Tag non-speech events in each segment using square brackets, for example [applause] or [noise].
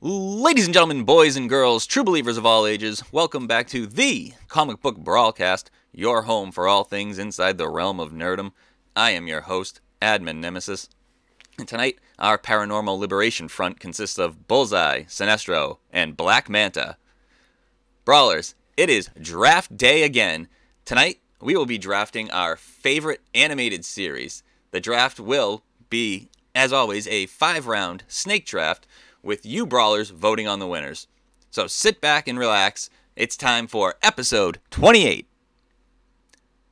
Ladies and gentlemen, boys and girls, true believers of all ages, welcome back to the Comic Book Brawlcast, your home for all things inside the realm of nerdom. I am your host, Admin Nemesis. And tonight, our paranormal liberation front consists of Bullseye, Sinestro, and Black Manta. Brawlers, it is draft day again. Tonight, we will be drafting our favorite animated series. The draft will be, as always, a five round snake draft with you brawlers voting on the winners. So sit back and relax. It's time for episode 28.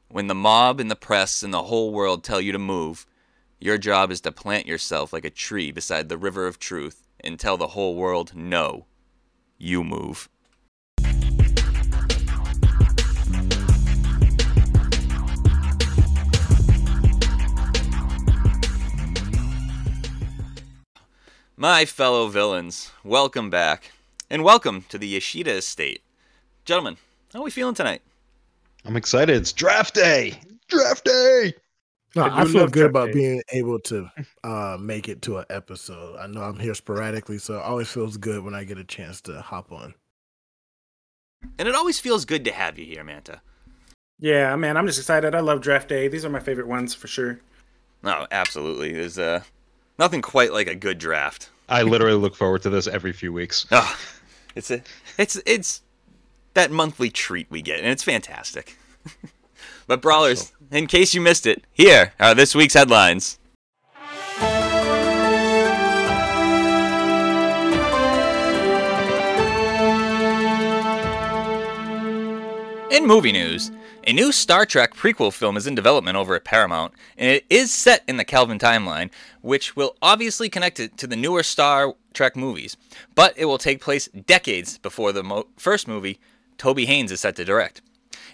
When the mob and the press and the whole world tell you to move, your job is to plant yourself like a tree beside the river of truth and tell the whole world no. You move. My fellow villains, welcome back. And welcome to the Yoshida estate. Gentlemen, how are we feeling tonight? I'm excited. It's draft day. Draft day. No, I I, feel good about Day. being able to uh, make it to an episode. I know I'm here sporadically, so it always feels good when I get a chance to hop on. And it always feels good to have you here, Manta. Yeah, man, I'm just excited. I love draft day. These are my favorite ones for sure. No, absolutely. There's uh, nothing quite like a good draft. I literally look forward to this every few weeks. Oh, [laughs] it's a, it's it's that monthly treat we get, and it's fantastic. [laughs] but brawlers, in case you missed it, here are this week's headlines. In movie news, a new Star Trek prequel film is in development over at Paramount, and it is set in the Kelvin timeline, which will obviously connect it to the newer Star Trek movies, but it will take place decades before the mo- first movie Toby Haynes is set to direct.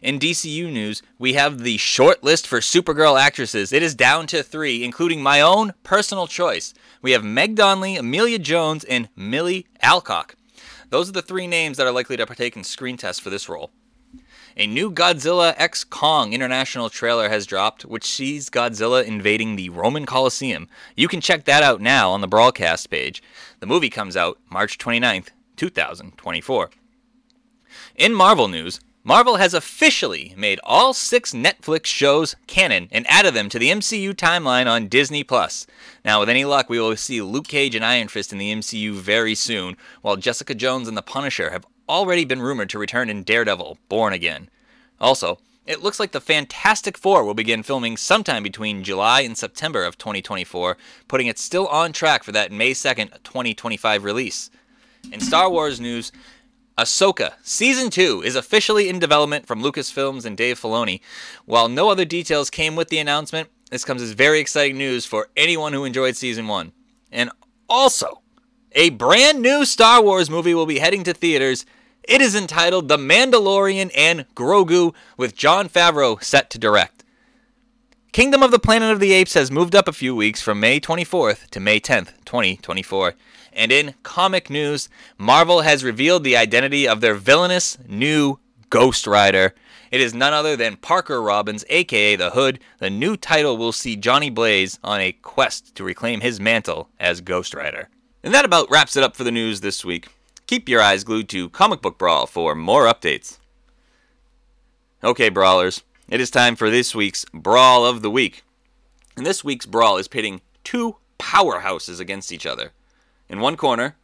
In DCU news, we have the short list for Supergirl actresses. It is down to three, including my own personal choice. We have Meg Donnelly, Emilia Jones, and Milly Alcock. Those are the three names that are likely to partake in screen tests for this role. A new Godzilla X Kong international trailer has dropped, which sees Godzilla invading the Roman Colosseum. You can check that out now on the broadcast page. The movie comes out March 29th, 2024. In Marvel news, Marvel has officially made all six Netflix shows canon and added them to the MCU timeline on Disney Plus. Now, with any luck, we will see Luke Cage and Iron Fist in the MCU very soon, while Jessica Jones and the Punisher have already been rumored to return in Daredevil Born Again. Also, it looks like the Fantastic Four will begin filming sometime between July and September of 2024, putting it still on track for that May 2nd, 2025 release. In Star Wars news, Ahsoka Season 2 is officially in development from Lucasfilms and Dave Filoni. While no other details came with the announcement, this comes as very exciting news for anyone who enjoyed Season 1. And also, a brand new Star Wars movie will be heading to theaters. It is entitled The Mandalorian and Grogu, with Jon Favreau set to direct. Kingdom of the Planet of the Apes has moved up a few weeks from May 24th to May 10th, 2024. And in comic news, Marvel has revealed the identity of their villainous new Ghost Rider. It is none other than Parker Robbins, aka the Hood. The new title will see Johnny Blaze on a quest to reclaim his mantle as Ghost Rider. And that about wraps it up for the news this week. Keep your eyes glued to Comic Book Brawl for more updates. Okay, Brawlers, it is time for this week's Brawl of the Week. And this week's Brawl is pitting two powerhouses against each other. In one corner,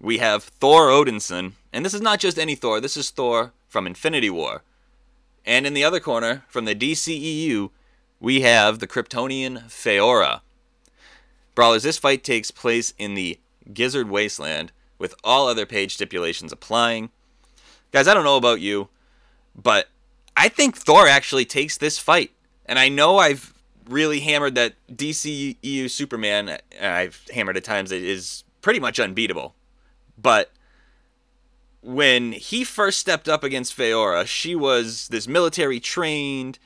we have Thor Odinson, and this is not just any Thor, this is Thor from Infinity War. And in the other corner, from the DCEU, we have the Kryptonian Faora. Brawlers, this fight takes place in the Gizzard Wasteland, with all other page stipulations applying. Guys, I don't know about you, but I think Thor actually takes this fight. And I know I've really hammered that DCEU Superman, uh, I've hammered at times, is pretty much unbeatable. But when he first stepped up against Faora, she was this military trained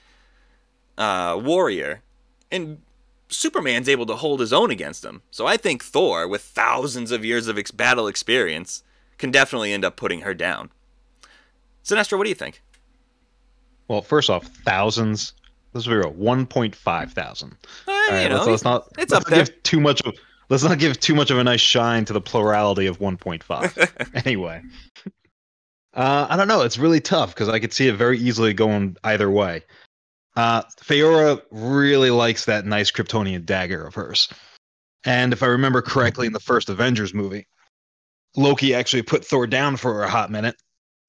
uh, warrior. And Superman's able to hold his own against him. So I think Thor, with thousands of years of ex- battle experience, can definitely end up putting her down. Sinestro, what do you think? Well, first off, thousands. Let's be real. One point five thousand. Uh, All right, you know, let's, let's not. it's let's up there. Give too much of let's not give too much of a nice shine to the plurality of 1.5. [laughs] anyway, uh, I don't know. It's really tough because I could see it very easily going either way. Uh, Faora really likes that nice Kryptonian dagger of hers. And if I remember correctly, in the first Avengers movie, Loki actually put Thor down for a hot minute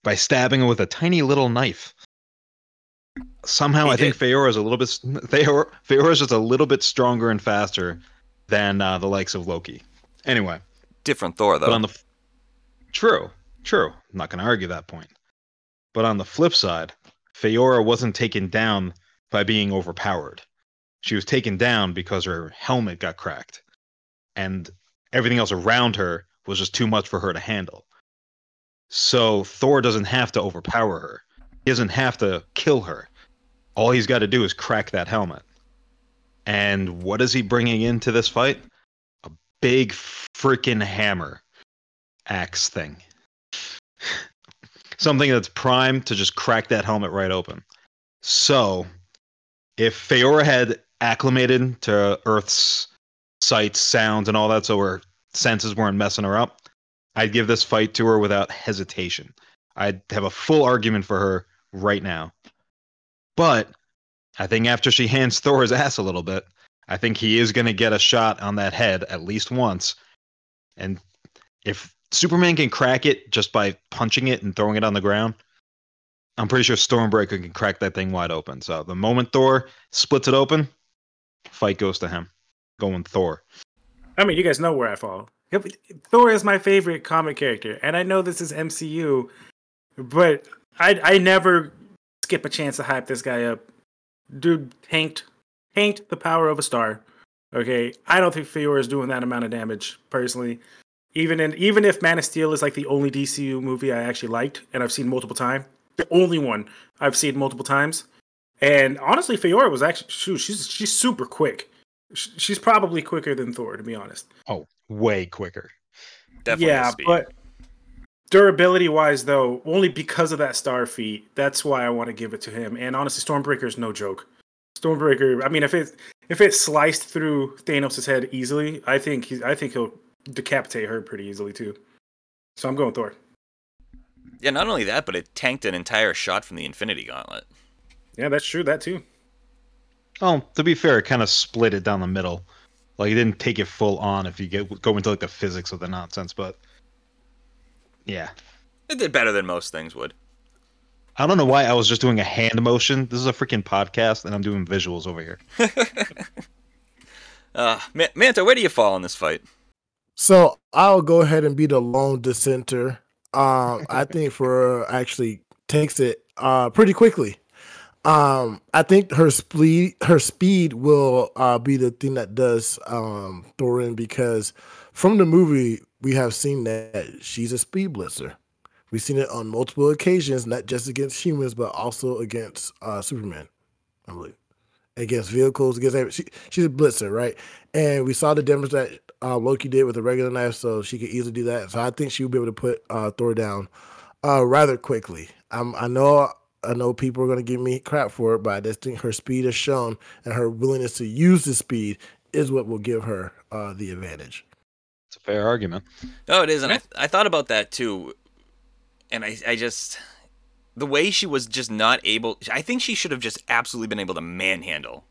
by stabbing him with a tiny little knife. Somehow, He I think did. Faora is a little bit Faora Faora is just a little bit stronger and faster than uh, the likes of Loki. Anyway, Different Thor though. but on the true, true, I'm not going to argue that point. But on the flip side, Faora wasn't taken down by being overpowered. She was taken down because her helmet got cracked, and everything else around her was just too much for her to handle. So Thor doesn't have to overpower her. He doesn't have to kill her. All he's got to do is crack that helmet. And what is he bringing into this fight? A big freaking hammer axe thing. [sighs] Something that's primed to just crack that helmet right open. So, if Faora had acclimated to Earth's sights, sounds, and all that, so her senses weren't messing her up, I'd give this fight to her without hesitation. I'd have a full argument for her right now. But I think after she hands [laughs] Thor's ass a little bit, I think he is going to get a shot on that head at least once. And if Superman can crack it just by punching it and throwing it on the ground, I'm pretty sure Stormbreaker can crack that thing wide open. So the moment Thor splits it open, fight goes to him. Going Thor. I mean, you guys know where I fall. Thor is my favorite comic character, and I know this is MCU, but I I never skip a chance to hype this guy up. Dude tanked tanked the power of a star. Okay, I don't think Faora is doing that amount of damage personally. Even in even if Man of Steel is like the only DCU movie I actually liked and I've seen multiple times, the only one I've seen multiple times. And honestly, Faora was actually shoot, she's she's super quick. She's probably quicker than Thor, to be honest. Oh, way quicker. Definitely yeah, speed. but durability wise, though, only because of that star feat, that's why I want to give it to him. And honestly, Stormbreaker is no joke. Stormbreaker. I mean, if it if it sliced through Thanos' head easily, I think he's I think he'll decapitate her pretty easily too. So I'm going Thor. Yeah, not only that, but it tanked an entire shot from the Infinity Gauntlet. Yeah, that's true. That too. Oh, to be fair, it kind of split it down the middle. Like, it didn't take it full on if you get go into like the physics of the nonsense, but yeah. It did better than most things would. I don't know why I was just doing a hand motion. This is a freaking podcast, and I'm doing visuals over here. [laughs] Uh, Ma- Manta, where do you fall in this fight? So I'll go ahead and be the lone dissenter. Um, I think Faora actually takes it uh pretty quickly. Um, I think her speed her speed will uh be the thing that does um Thorin because from the movie we have seen that she's a speed blitzer. We've seen it on multiple occasions, not just against humans, but also against uh Superman, I believe. Against vehicles, against she, she's a blitzer, right? And we saw the damage that uh, Loki did with a regular knife, so she could easily do that. So I think she would be able to put uh, Thor down uh, rather quickly. Um, I know, I know people are going to give me crap for it, but I just think her speed is shown, and her willingness to use the speed is what will give her uh, the advantage. It's a fair argument. No, it is, and I, I thought about that too, and I, I just the way she was just not able. I think she should have just absolutely been able to manhandle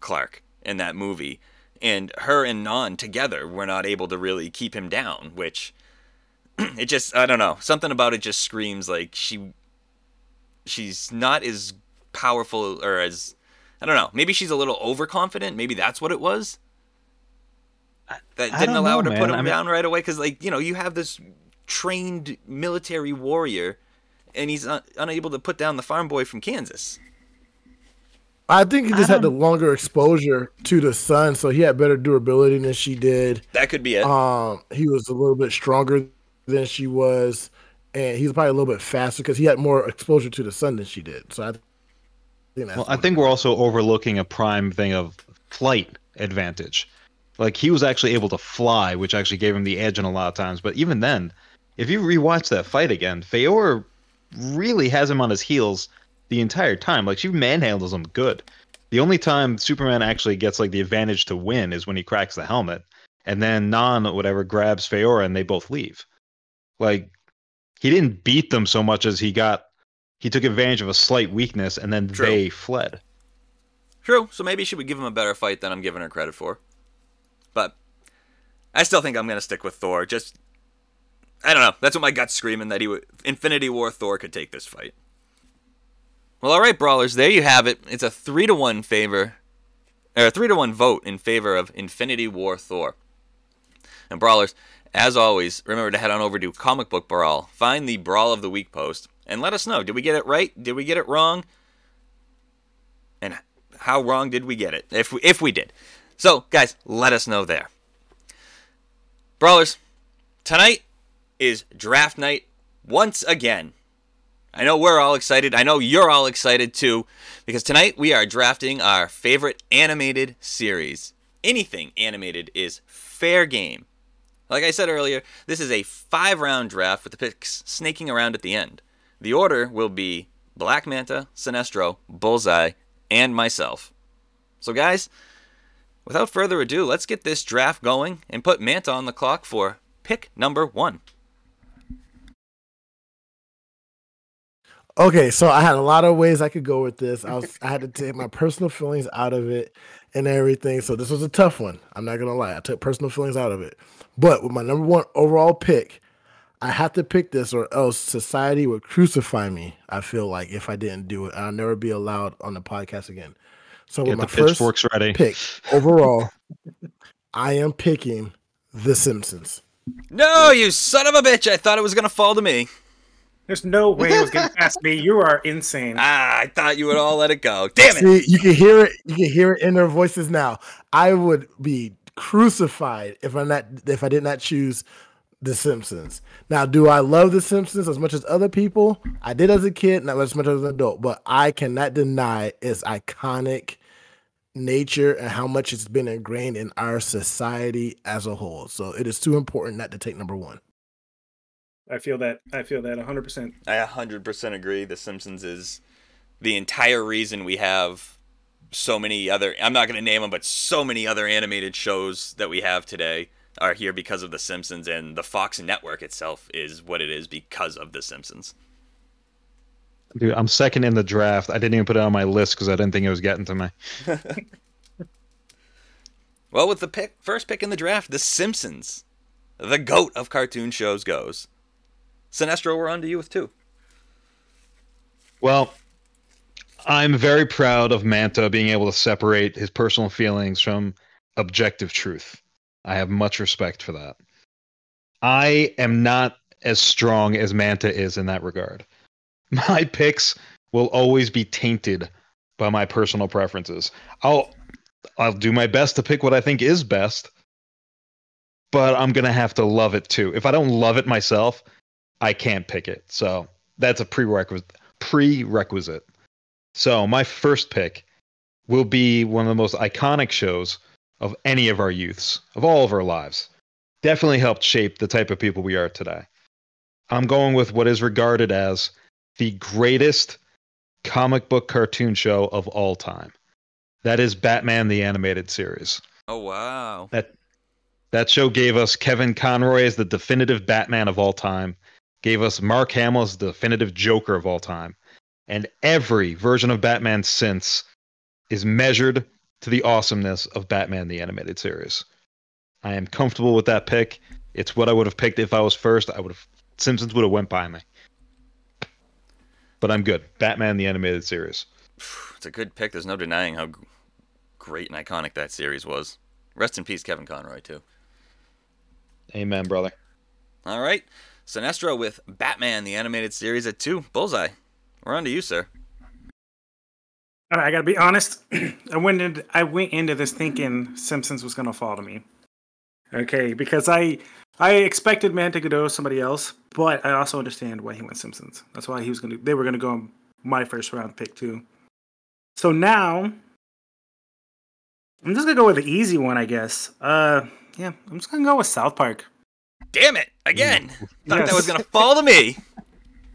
Clark in that movie, and her and Non together were not able to really keep him down. Which [clears throat] it just I don't know something about it just screams like she she's not as powerful or as I don't know. Maybe she's a little overconfident. Maybe that's what it was. That I didn't allow know, her to put him I mean- down right away because, like, you know, you have this trained military warrior, and he's un- unable to put down the farm boy from Kansas. I think he just had the longer exposure to the sun, so he had better durability than she did. That could be it. Um, he was a little bit stronger than she was, and he's probably a little bit faster because he had more exposure to the sun than she did. So I think Well, I think we're also overlooking a prime thing of flight advantage. Like he was actually able to fly, which actually gave him the edge in a lot of times. But even then, if you rewatch that fight again, Feor really has him on his heels the entire time. Like she manhandles him good. The only time Superman actually gets like the advantage to win is when he cracks the helmet, and then or whatever grabs Faora and they both leave. Like he didn't beat them so much as he got he took advantage of a slight weakness and then True. they fled. True. So maybe she would give him a better fight than I'm giving her credit for. But I still think I'm gonna stick with Thor. Just I don't know. That's what my gut's screaming that he would. Infinity War Thor could take this fight. Well, all right, brawlers. There you have it. It's a three to one favor, or a three to one vote in favor of Infinity War Thor. And brawlers, as always, remember to head on over to Comic Book Brawl, find the Brawl of the Week post, and let us know. Did we get it right? Did we get it wrong? And how wrong did we get it? If we, if we did. So, guys, let us know there. Brawlers, tonight is draft night once again. I know we're all excited. I know you're all excited too, because tonight we are drafting our favorite animated series. Anything animated is fair game. Like I said earlier, this is a five round draft with the picks snaking around at the end. The order will be Black Manta, Sinestro, Bullseye, and myself. So, guys, without further ado, let's get this draft going and put Manta on the clock for pick number one. Okay, so I had a lot of ways I could go with this. I was I had to take my personal feelings out of it and everything. So this was a tough one. I'm not gonna lie. I took personal feelings out of it. But with my number one overall pick, I have to pick this or else society would crucify me. I feel like if I didn't do it, I'll never be allowed on the podcast again. So with my first pitchforks ready. pick overall, I am picking The Simpsons. No, you son of a bitch! I thought it was gonna fall to me. There's no way it was getting past me. You are insane. [laughs] Ah, I thought you would all let it go. Damn it! See, you can hear it. You can hear it in their voices now. I would be crucified if I not if I did not choose The Simpsons. Now, do I love The Simpsons as much as other people? I did as a kid, not as much as an adult, but I cannot deny its iconic nature and how much it's been ingrained in our society as a whole. So it is too important not to take number one. I feel that. I feel that 100. percent I 100% agree. The Simpsons is the entire reason we have so many other. I'm not going to name them, but so many other animated shows that we have today are here because of The Simpsons, and the Fox network itself is what it is because of The Simpsons. Dude, I'm second in the draft. I didn't even put it on my list because I didn't think it was getting to me. [laughs] Well, with the pick, first pick in the draft, The Simpsons, the goat of cartoon shows, goes. Sinestro, we're on to you with two. Well, I'm very proud of Manta being able to separate his personal feelings from objective truth. I have much respect for that. I am not as strong as Manta is in that regard. [laughs] My picks will always be tainted by my personal preferences. I'll I'll do my best to pick what I think is best, but I'm going to have to love it too. If I don't love it myself, I can't pick it. So, that's a prerequisite prerequisite. So, my first pick will be one of the most iconic shows of any of our youths, of all of our lives. Definitely helped shape the type of people we are today. I'm going with what is regarded as the greatest comic book cartoon show of all time. That is Batman the Animated Series. Oh, wow. That that show gave us Kevin Conroy as the definitive Batman of all time, gave us Mark Hamill as the definitive Joker of all time, and every version of Batman since is measured to the awesomeness of Batman the Animated Series. I am comfortable with that pick. It's what I would have picked if I was first. I would have Simpsons would have went by me. But I'm good. Batman the Animated Series. [sighs] It's a good pick. There's no denying how great and iconic that series was. Rest in peace, Kevin Conroy, too. Amen, brother. All right. Sinestro with Batman, the animated series at two. Bullseye. We're on to you, sir. All right, I gotta be honest. [clears throat] I went into I went into this thinking Simpsons was gonna fall to me. Okay, because I I expected Man to go to somebody else, but I also understand why he went Simpsons. That's why he was gonna they were gonna go my first round pick too. So now I'm just gonna go with the easy one, I guess. Uh yeah, I'm just gonna go with South Park. Damn it! Again! Thought that was going to fall to me. [laughs]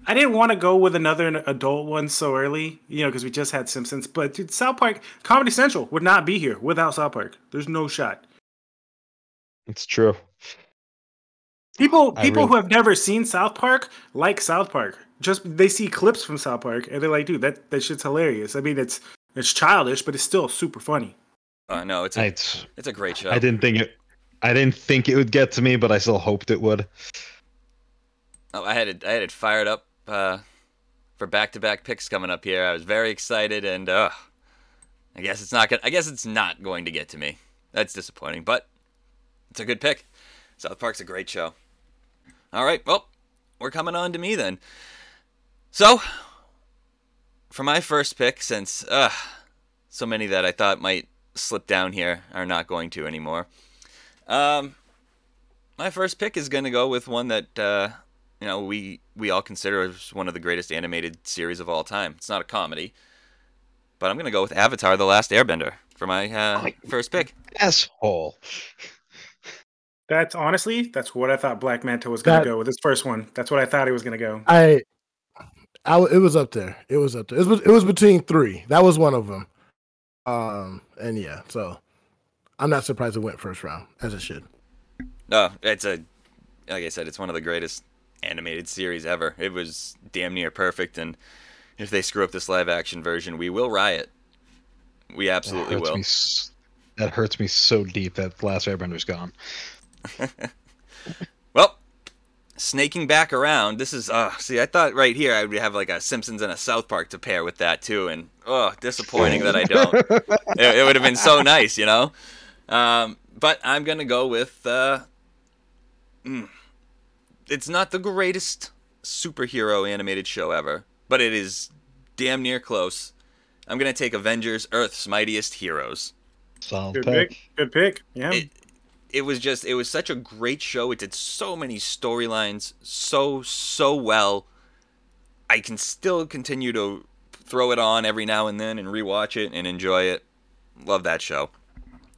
I didn't want to go with another adult one so early, you know, because we just had Simpsons. But dude, South Park, Comedy Central would not be here without South Park. There's no shot. It's true. People people really- who have never seen South Park like South Park. Just they see clips from South Park and they're like, dude, that, that shit's hilarious. I mean it's it's childish, but it's still super funny. Uh, no, it's a, I, it's a great show. I didn't think it. I didn't think it would get to me, but I still hoped it would. Oh, I had it. I had it fired up uh, for back-to-back picks coming up here. I was very excited, and uh, I guess it's not. Gonna, I guess it's not going to get to me. That's disappointing, but it's a good pick. South Park's a great show. All right, well, we're coming on to me then. So, for my first pick, since uh, so many that I thought might slip down here are not going to anymore. Um, my first pick is going to go with one that uh, you know we we all consider as one of the greatest animated series of all time. It's not a comedy, but I'm going to go with Avatar: The Last Airbender for my uh, first pick. Asshole. That's honestly, that's what I thought Black Manta was gonna go with his first one. That's what I thought he was gonna go. I, I, it was up there. It was up there. It was, it was between three. That was one of them. Um, and yeah, so I'm not surprised it went first round as it should. No, it's a like I said, it's one of the greatest animated series ever. It was damn near perfect, and if they screw up this live action version, we will riot. We absolutely hurts will. me. That hurts me so deep that the last Airbender's gone. [laughs] Well, snaking back around, this is uh see, I thought right here I would have like a Simpsons and a South Park to pair with that too, and oh, disappointing that I don't. [laughs] it, it would have been so nice, you know. Um, but I'm gonna go with uh, mm, it's not the greatest superhero animated show ever, but it is damn near close. I'm gonna take Avengers: Earth's Mightiest Heroes. Solid Good pick. pick. Good pick. Yeah. It, it was just it was such a great show. It did so many storylines so so well. I can still continue to throw it on every now and then and rewatch it and enjoy it. Love that show.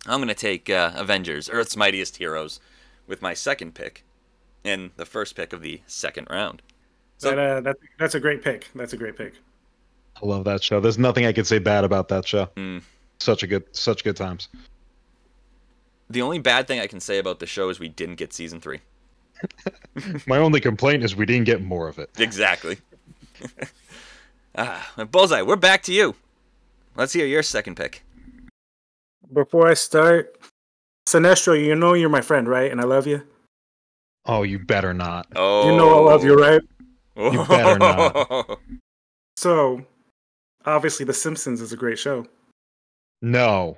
I'm gonna take uh, Avengers: Earth's Mightiest Heroes with my second pick and the first pick of the second round. So- that, uh, that, that's a great pick. That's a great pick. I love that show. There's nothing I could say bad about that show. Mm. Such a good, such good times. The only bad thing I can say about the show is we didn't get season three. [laughs] My only complaint is we didn't get more of it. Exactly. [laughs] ah, Bullseye, we're back to you. Let's hear your second pick. Before I start, Sinestro, you know you're my friend, right? And I love you. Oh, you better not. Oh, You know I love you, right? You better not. [laughs] So, obviously, The Simpsons is a great show. No.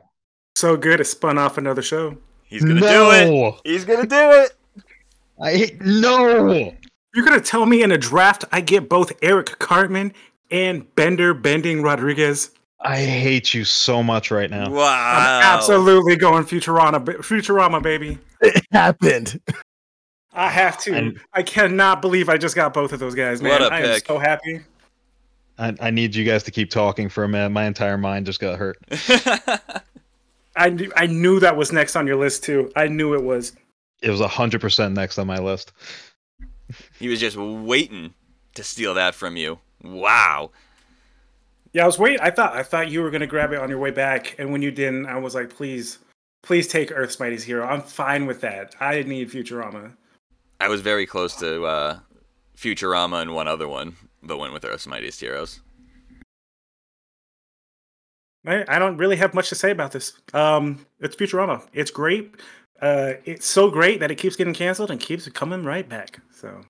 So good, it spun off another show. He's gonna no. do it. He's gonna do it. I hate no. You're gonna tell me in a draft I get both Eric Cartman and Bender Bending Rodriguez? I hate you so much right now. Wow. I'm absolutely going Futurama, Futurama, baby. It happened. I have to. And- I cannot believe I just got both of those guys, man. What a I am so happy. I, I need you guys to keep talking for a minute. My entire mind just got hurt. [laughs] I knew, I knew that was next on your list too. I knew it was. It was hundred percent next on my list. he was just waiting to steal that from you. Wow. Yeah, I was waiting. I thought I thought you were gonna grab it on your way back, and when you didn't, I was like, please, please take Earth's Mightiest Hero. I'm fine with that. I need Futurama. I was very close to uh, Futurama and one other one, but went with Earth's Mightiest Heroes. I, I don't really have much to say about this. Um, it's Futurama. It's great. Uh, it's so great that it keeps getting canceled and keeps coming right back. So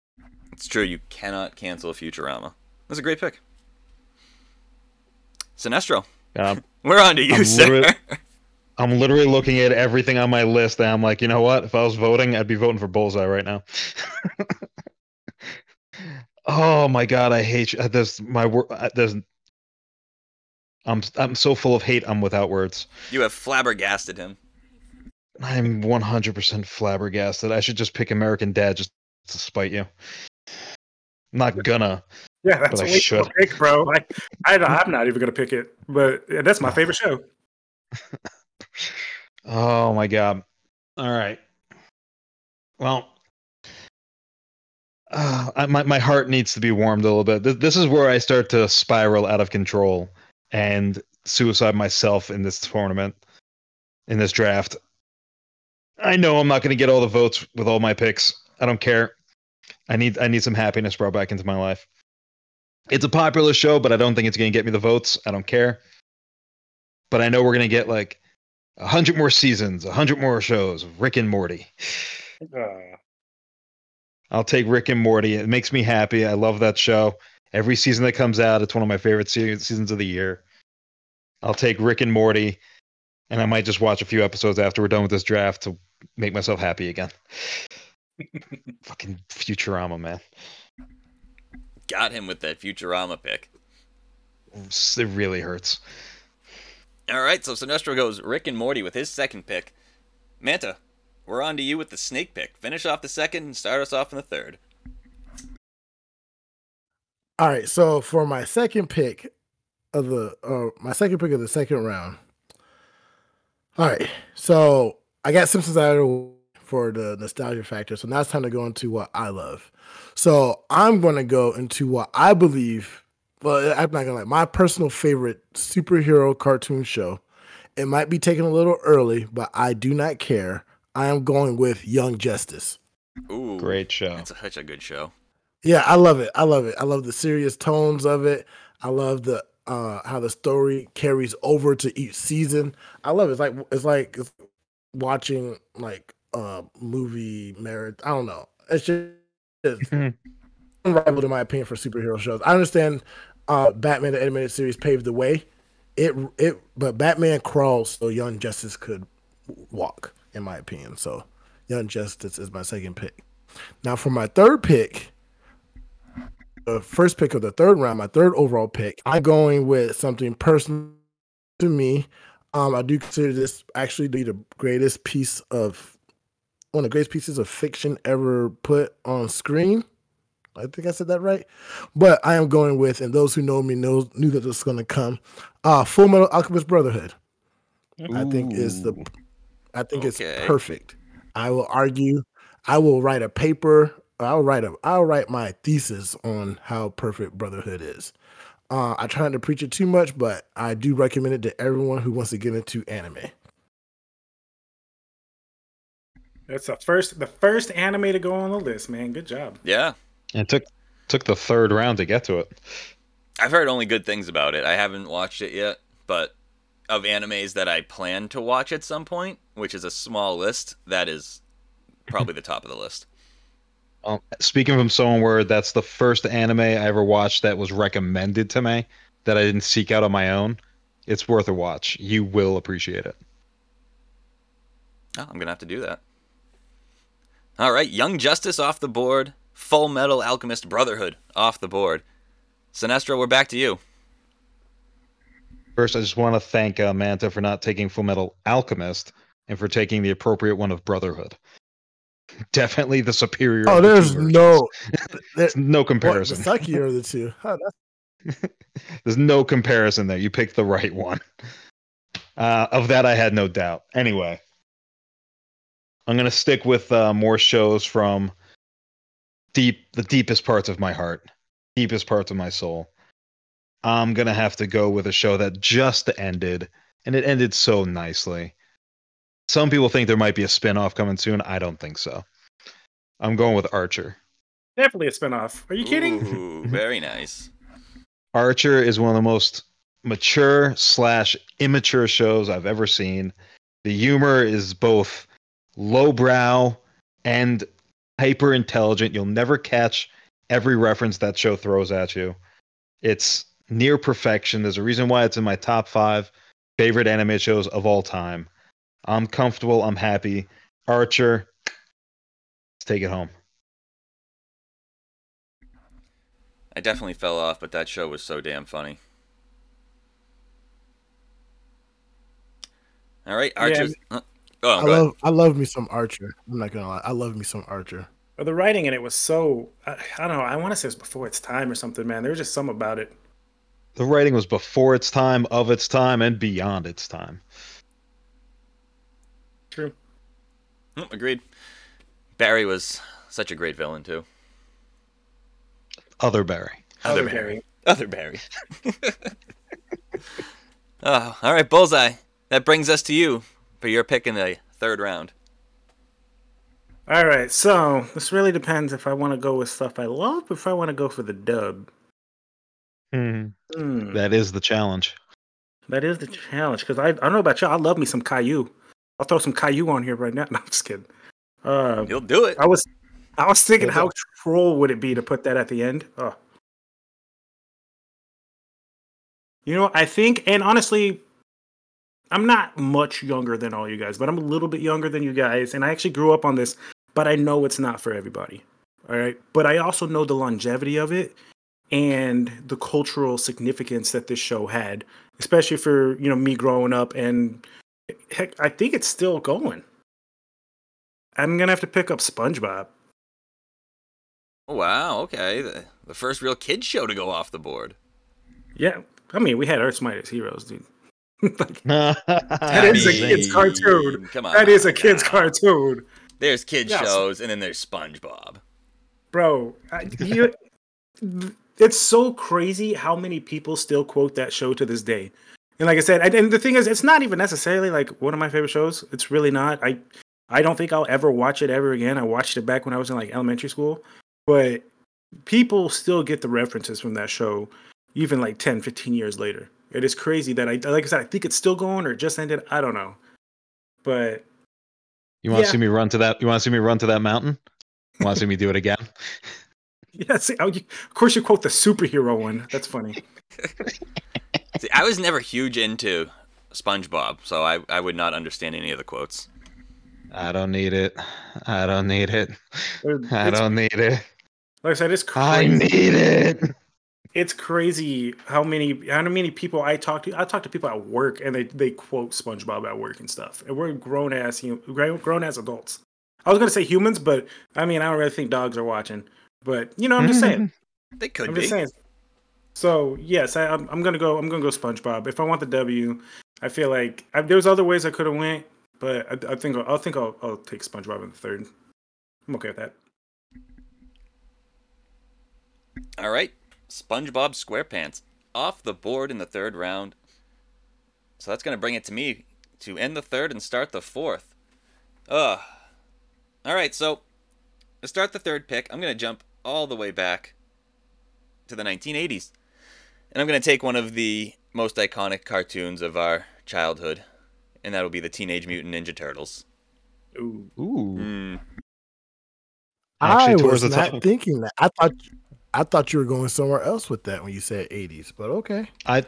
It's true. You cannot cancel Futurama. That's a great pick. Sinestro, Um, [laughs] we're on to you, I'm sir. literally- [laughs] I'm literally looking at everything on my list, and I'm like, you know what? If I was voting, I'd be voting for Bullseye right now. [laughs] oh my god, I hate you. Uh, There's my word. There's. I'm I'm so full of hate. I'm without words. You have flabbergasted him. I'm 100% flabbergasted. I should just pick American Dad just to spite you. I'm not gonna. Yeah, that's But I a way should. pick, bro. I, I I'm not even gonna pick it, but yeah, that's my favorite show. [laughs] Oh my god. All right. Well, uh, I, my my heart needs to be warmed a little bit. This, this is where I start to spiral out of control and suicide myself in this tournament, in this draft. I know I'm not going to get all the votes with all my picks. I don't care. I need I need some happiness brought back into my life. It's a popular show, but I don't think it's going to get me the votes. I don't care. But I know we're going to get like a hundred more seasons, a hundred more shows. of Rick and Morty. Uh, [sighs] I'll take Rick and Morty. It makes me happy. I love that show. Every season that comes out, it's one of my favorite se- seasons of the year. I'll take Rick and Morty, and I might just watch a few episodes after we're done with this draft to make myself happy again. [laughs] Fucking Futurama, man. Got him with that Futurama pick. It really hurts. All right, so Sinestro goes Rick and Morty with his second pick. Manta, we're on to you with the snake pick. Finish off the second and start us off in the third. All right, so for my second pick of the uh, my second pick of the second round. All right, so I got Simpsons out of the way for the nostalgia factor. So now it's time to go into what I love. So I'm going to go into what I believe. Well, I'm not gonna lie. My personal favorite superhero cartoon show. It might be taken a little early, but I do not care. I am going with Young Justice. Ooh, Great show. That's such a good show. Yeah, I love it. I love it. I love the serious tones of it. I love the uh how the story carries over to each season. I love it. It's like it's like it's watching like a movie merit. I don't know. It's just it's Mhm. unrivaled in my opinion for superhero shows. I understand uh Batman the animated series paved the way. It it but Batman crawls so Young Justice could walk, in my opinion. So Young Justice is my second pick. Now for my third pick, the first pick of the third round, my third overall pick, I'm going with something personal to me. Um, I do consider this actually to be the greatest piece of one of the greatest pieces of fiction ever put on screen. I think I said that right. But I am going with, and those who know me know knew that this was going to come. Uh, Full Metal Alchemist Brotherhood. I think is the I think Okay. it's perfect. I will argue. I will write a paper. I'll write a. I'll write my thesis on how perfect Brotherhood is. Uh, I try not to preach it too much, but I do recommend it to everyone who wants to get into anime. That's the first the first anime to go on the list, man. Good job. Yeah, It took took the third round to get to it. I've heard only good things about it. I haven't watched it yet, but of animes that I plan to watch at some point, which is a small list, that is probably the top of the list. [laughs] Um, speaking from someone where that's the first anime I ever watched that was recommended to me that I didn't seek out on my own, it's worth a watch. You will appreciate it. Oh, I'm gonna have to do that. All right, Young Justice off the board. Full Metal Alchemist Brotherhood off the board. Sinestro, we're back to you. First, I just want to thank uh, Manta for not taking Full Metal Alchemist and for taking the appropriate one of Brotherhood. [laughs] Definitely the superior. Oh, the there's no [laughs] there, There's no what, the comparison. suckier of the two. [laughs] Huh, There's no comparison there. You picked the right one. Uh, of that, I had no doubt. Anyway, I'm gonna stick with uh, more shows from deep, the deepest parts of my heart, deepest parts of my soul. I'm gonna have to go with a show that just ended, and it ended so nicely. Some people think there might be a spin-off coming soon. I don't think so. I'm going with Archer. Definitely a spinoff. Are you kidding? Ooh, [laughs] very nice. Archer is one of the most mature slash immature shows I've ever seen. The humor is both lowbrow and hyper intelligent. You'll never catch every reference that show throws at you. It's near perfection. There's a reason why it's in my top five favorite anime shows of all time. I'm comfortable. I'm happy. Archer, let's take it home. I definitely fell off, but that show was so damn funny. All right, Archer. Oh, I go ahead. love I love me some Archer. I'm not gonna lie. I love me some Archer. Or the writing in it was so I, I don't know. I want to say it's before its time or something, man. There was just some about it. The writing was before its time, of its time, and beyond its time. True. Mm, agreed. Barry was such a great villain too. Other Barry. Other Other Barry. Barry. Other Barry. [laughs] oh, all right, bullseye. That brings us to you for your pick in the third round. All right, so this really depends if I want to go with stuff I love, or if I want to go for the dub. Hmm, Hmm, That is the challenge. that is the challenge because I, I don't know about y'all. I love me some Caillou. I'll throw some Caillou on here right now. [laughs] No, I'm just kidding. Uh, You'll do it. I was I was thinking Yeah, how troll would it be to put that at the end? Oh. You know, I think and honestly I'm not much younger than all you guys, but I'm a little bit younger than you guys and I actually grew up on this, but I know it's not for everybody. All right? But I also know the longevity of it and the cultural significance that this show had, especially for, you know, me growing up and heck, I think it's still going. I'm going to have to pick up SpongeBob. Oh, wow. Okay. The, the first real kid show to go off the board. Yeah, I mean, we had Earth's Mightiest Heroes, dude. [laughs] like, [laughs] that That is a kid's cartoon. Come on. that is a kid's now. cartoon, There's kid Yeah, so- shows, and then there's SpongeBob. bro. I, [laughs] you, it's so crazy how many people still quote that show to this day. And like I said, and, and the thing is, it's not even necessarily like one of my favorite shows. It's really not. I, I don't think I'll ever watch it ever again. I watched it back when I was in like elementary school, but people still get the references from that show, even like 10, 15 years later. It is crazy that I, like I said, I think it's still going or it just ended. I don't know, but You want to Yeah. see me run to that? You want to see me run to that mountain? You want to see me do it again? [laughs] [laughs] Yeah, see, oh, you, of course you quote the superhero one. That's funny. [laughs] See, I was never huge into SpongeBob, so I, I would not understand any of the quotes. I don't need it. I don't need it. I don't need it. Like I said, it's I need it. It's crazy how many how many people I talk to. I talk to people at work and they they quote SpongeBob at work and stuff. And we're grown ass grown grown ass adults. I was gonna say humans, but I mean I don't really think dogs are watching. But you know, I'm just saying. [laughs] They could I'm be. just saying. So yes, I, I'm, I'm gonna go. I'm gonna go SpongeBob. If I want the W, I feel like I, there's other ways I could have went, but I, I think I'll, I think I'll, I'll take SpongeBob in the third. I'm okay with that. All right, SpongeBob SquarePants off the board in the third round. So that's gonna bring it to me to end the third and start the fourth. Ugh. All right, so to start the third pick, I'm gonna jump all the way back to the 1980s, and I'm gonna take one of the most iconic cartoons of our childhood, and that'll be the Teenage Mutant Ninja Turtles. Ooh. Ooh. Mm, Actually, I was not top. thinking that. I thought I thought you were going somewhere else with that when you said 80s, but okay. I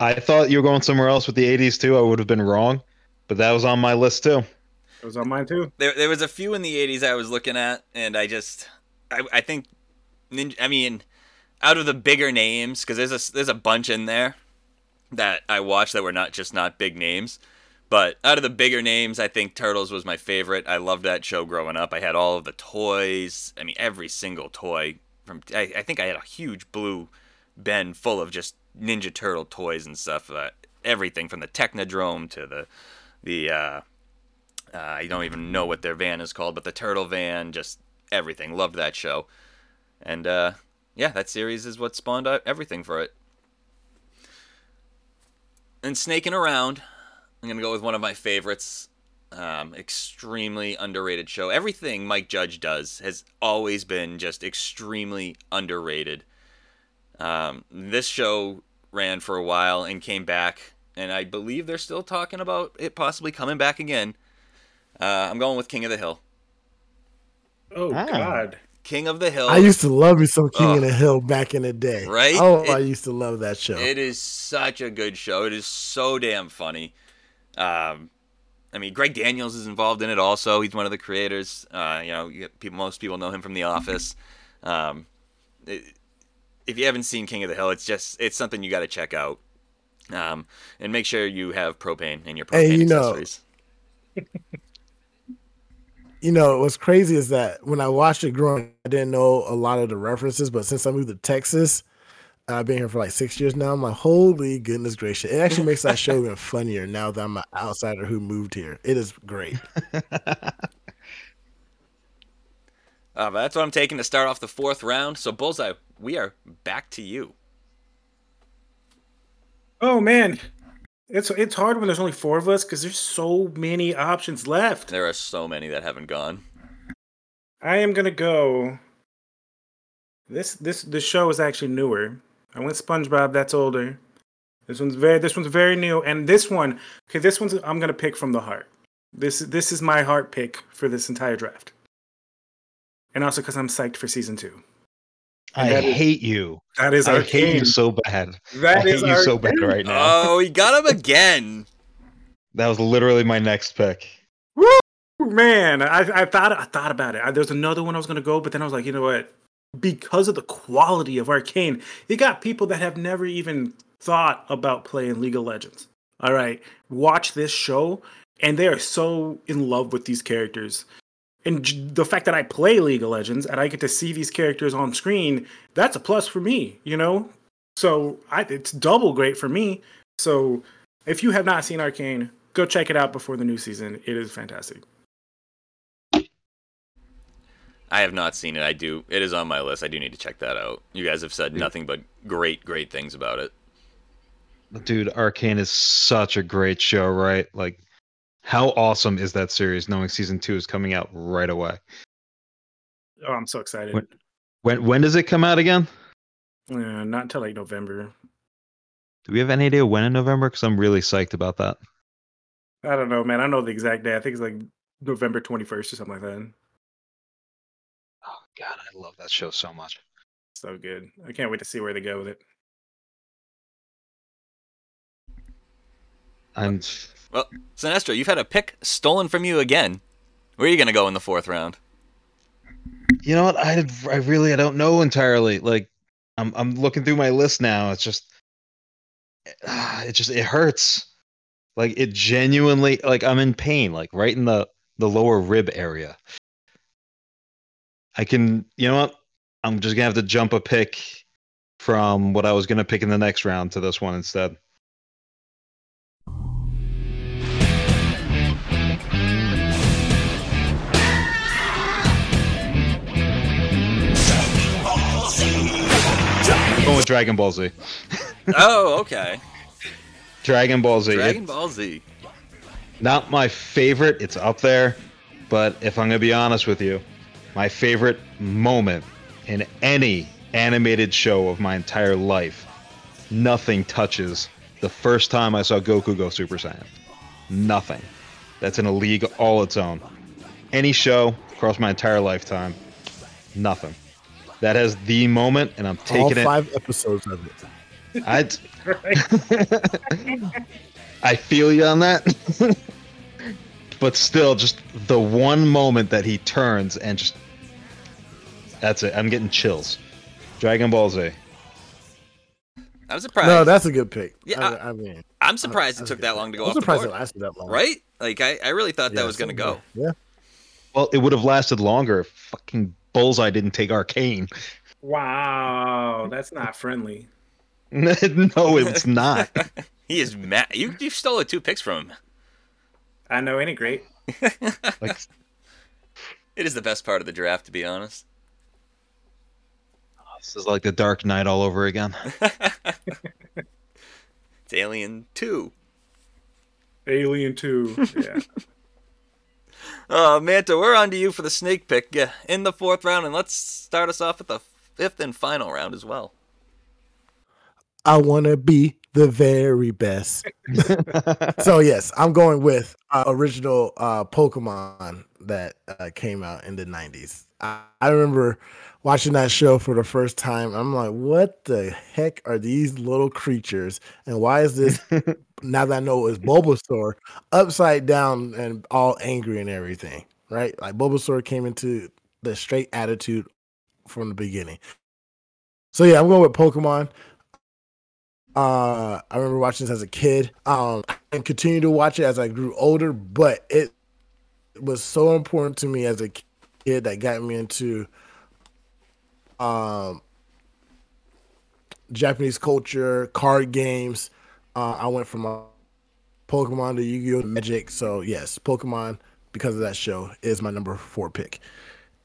I thought you were going somewhere else with the 80s too. I would have been wrong, but that was on my list too. It was on mine too. there, there was a few in the 80s I was looking at, and I just, I, I think, Ninja, I mean, out of the bigger names, because there's a, there's a bunch in there that I watched that were not just not big names. But out of the bigger names, I think Turtles was my favorite. I loved that show growing up. I had all of the toys. I mean, every single toy. From I, I think I had a huge blue bin full of just Ninja Turtle toys and stuff. Uh, everything from the Technodrome to the the uh, uh, I don't even know what their van is called, but the Turtle Van, just everything. Loved that show, and uh, yeah, that series is what spawned out everything for it. And snaking around, I'm gonna go with one of my favorites. Um, extremely underrated show. Everything Mike Judge does has always been just extremely underrated. Um, this show ran for a while and came back, and I believe they're still talking about it possibly coming back again. Uh, I'm going with King of the Hill. Oh Ah. God. King of the Hill. I used to love me some King Ugh. of the Hill back in the day. Right? Oh, It- I used to love that show. It is such a good show. It is so damn funny. Um, I mean, Greg Daniels is involved in it also. He's one of the creators. Uh, you know, you get people, most people know him from The Office. Um, it- if you haven't seen King of the Hill, it's just it's something you got to check out. Um, and make sure you have propane in your propane Hey, you know- accessories. [laughs] you know, what's crazy is that when I watched it growing, I didn't know a lot of the references, but since I moved to Texas, I've been here for like six years now. I'm like, holy goodness gracious! It actually makes that show even [laughs] funnier now that I'm an outsider who moved here. It is great. [laughs] Uh, but that's what I'm taking to start off the fourth round. So Bullseye, we are back to you. Oh man. It's it's hard when there's only four of us because there's so many options left. There are so many that haven't gone. I am gonna go. This this the show is actually newer. I went SpongeBob. That's older. This one's very this one's very new, and this one okay. This one's I'm gonna pick from the heart. This this is my heart pick for this entire draft, and also because I'm psyched for season two. I that is- hate you. That is I Arcane. hate you so bad. That I hate you so bad right now. Oh, he got him again. That was literally my next pick. Woo, man, I, I thought I thought about it. I, there was another one I was gonna go, but then I was like, you know what? Because of the quality of Arcane, you got people that have never even thought about playing League of Legends. All right, watch this show, and they are so in love with these characters. And the fact that I play League of Legends and I get to see these characters on screen, that's a plus for me, you know. So I, it's double great for me. So if you have not seen Arcane, go check it out before the new season. It is fantastic. I have not seen it. I do. It is on my list. I do need to check that out. You guys have said nothing but great, great things about it. Dude, Arcane is such a great show, right? Like, how awesome is that series knowing season two is coming out right away? Oh, I'm so excited. What- When when does it come out again? Uh, not until like November. Do we have any idea when in November? Because I'm really psyched about that. I don't know, man. I know the exact day. I think it's like November 21st or something like that. God, I love that show so much. So good. I can't wait to see where they go with it. I'm Well, Sinestro, you've had a pick stolen from you again. Where are you gonna go in the fourth round? you know what? I I really I don't know entirely. Like, I'm I'm looking through my list now. It's just ah, it just it hurts. Like it genuinely like I'm in pain, like right in the the lower rib area. I can, you know what? I'm just gonna have to jump a pick from what I was gonna pick in the next round to this one instead. I'm going with Dragon Ball Z. oh, okay. [laughs] Dragon Ball Z. Dragon Ball Z. not my favorite. It's up there, but if I'm gonna be honest with you, my favorite moment in any animated show of my entire life, nothing touches the first time I saw Goku go Super Saiyan. Nothing. That's in a league all its own. Any show across my entire lifetime, nothing. That has the moment, and I'm All taking it. five episodes of it. I [laughs] I feel you on that. [laughs] but still, just the one moment that he turns and just that's it. I'm getting chills. Dragon Ball Z. I'm surprised. No, that's a good pick. Yeah, I, I mean, I'm surprised it took that long to go I'm off the surprised it lasted that long. Right? Like I, I really thought that was gonna go. Yeah. Well, it would have lasted longer if fucking Bullseye didn't take Arcane. Wow, that's not friendly. [laughs] no, it's not. [laughs] He is mad. You you stole two picks from him. I know, ain't it great? [laughs] Like It is the best part of the draft, to be honest. Oh, this is like the Dark Knight all over again. [laughs] It's Alien Two. Alien 2. Yeah. [laughs] Oh, Manta, we're on to you for the snake pick yeah, in the fourth round, and let's start us off at the fifth and final round as well. I want to be the very best. [laughs] so yes, I'm going with uh, original uh, Pokemon that uh, came out in the '90s. I, I remember watching that show for the first time. I'm like, what the heck are these little creatures? And why is this? [laughs] now that I know it's Bulbasaur, upside down and all angry and everything, right? Like Bulbasaur came into the straight attitude from the beginning. So yeah, I'm going with Pokemon. Uh, I remember watching this as a kid. Um, and continue to watch it as I grew older, but it was so important to me as a kid that got me into um Japanese culture, card games. Uh, I went from uh, Pokemon to Yu-Gi-Oh! to Magic. So yes, Pokemon because of that show is my number four pick.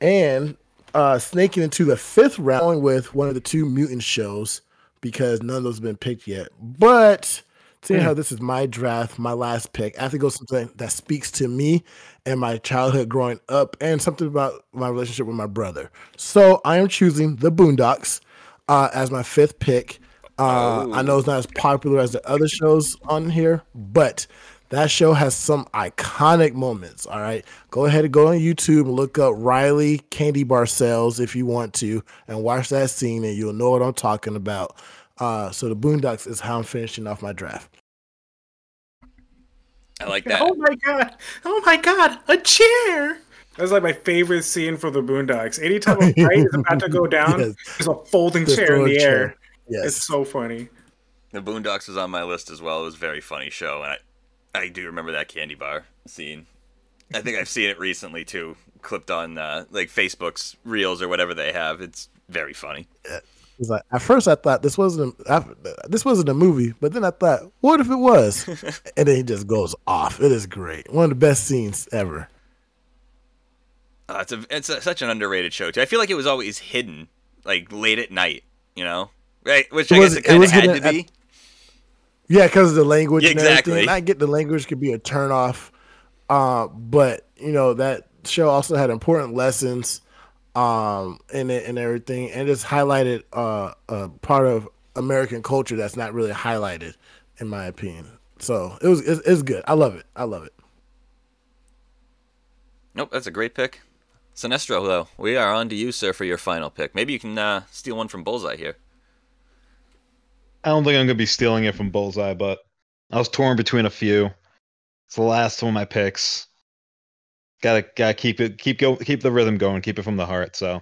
And uh, snaking into the fifth round with one of the two mutant shows because none of those have been picked yet. But seeing how this is my draft, my last pick, I have to go something that speaks to me and my childhood growing up, and something about my relationship with my brother. So I am choosing the Boondocks uh, as my fifth pick. Uh, I know it's not as popular as the other shows on here, but that show has some iconic moments. All right. Go ahead and go on YouTube and look up Riley Candy Bar Sales if you want to and watch that scene and you'll know what I'm talking about. Uh, so the Boondocks is how I'm finishing off my draft. I like [laughs] that. Oh my god! Oh my god! A chair. That's like my favorite scene for the Boondocks. Anytime a [laughs] fight is about to go down, Yes. there's a folding Just chair in the chair. air. Yes. It's so funny. The Boondocks was on my list as well. It was a very funny show, and I, I do remember that candy bar scene. I think I've seen it recently too, clipped on uh, like Facebook's reels or whatever they have. It's very funny. Like at first I thought this wasn't a, I, this wasn't a movie, but then I thought, what if it was? [laughs] and then he just goes off. It is great. One of the best scenes ever. Uh, it's a it's a, such an underrated show too. I feel like it was always hidden, like late at night. You know, right? Which It I was- guess it kind of had to at- be. Yeah, because of the language Yeah, and exactly. And I get the language could be a turn off, uh, but you know that show also had important lessons um, in it and everything, and just highlighted uh, a part of American culture that's not really highlighted, in my opinion. So it was it's, it's good. I love it. I love it. Nope, that's a great pick. Sinestro, though, we are on to you, sir, for your final pick. Maybe you can uh, steal one from Bullseye here. I don't think I'm gonna be stealing it from Bullseye, but I was torn between a few. It's the last one of my picks. Gotta gotta keep it keep go keep the rhythm going, keep it from the heart. So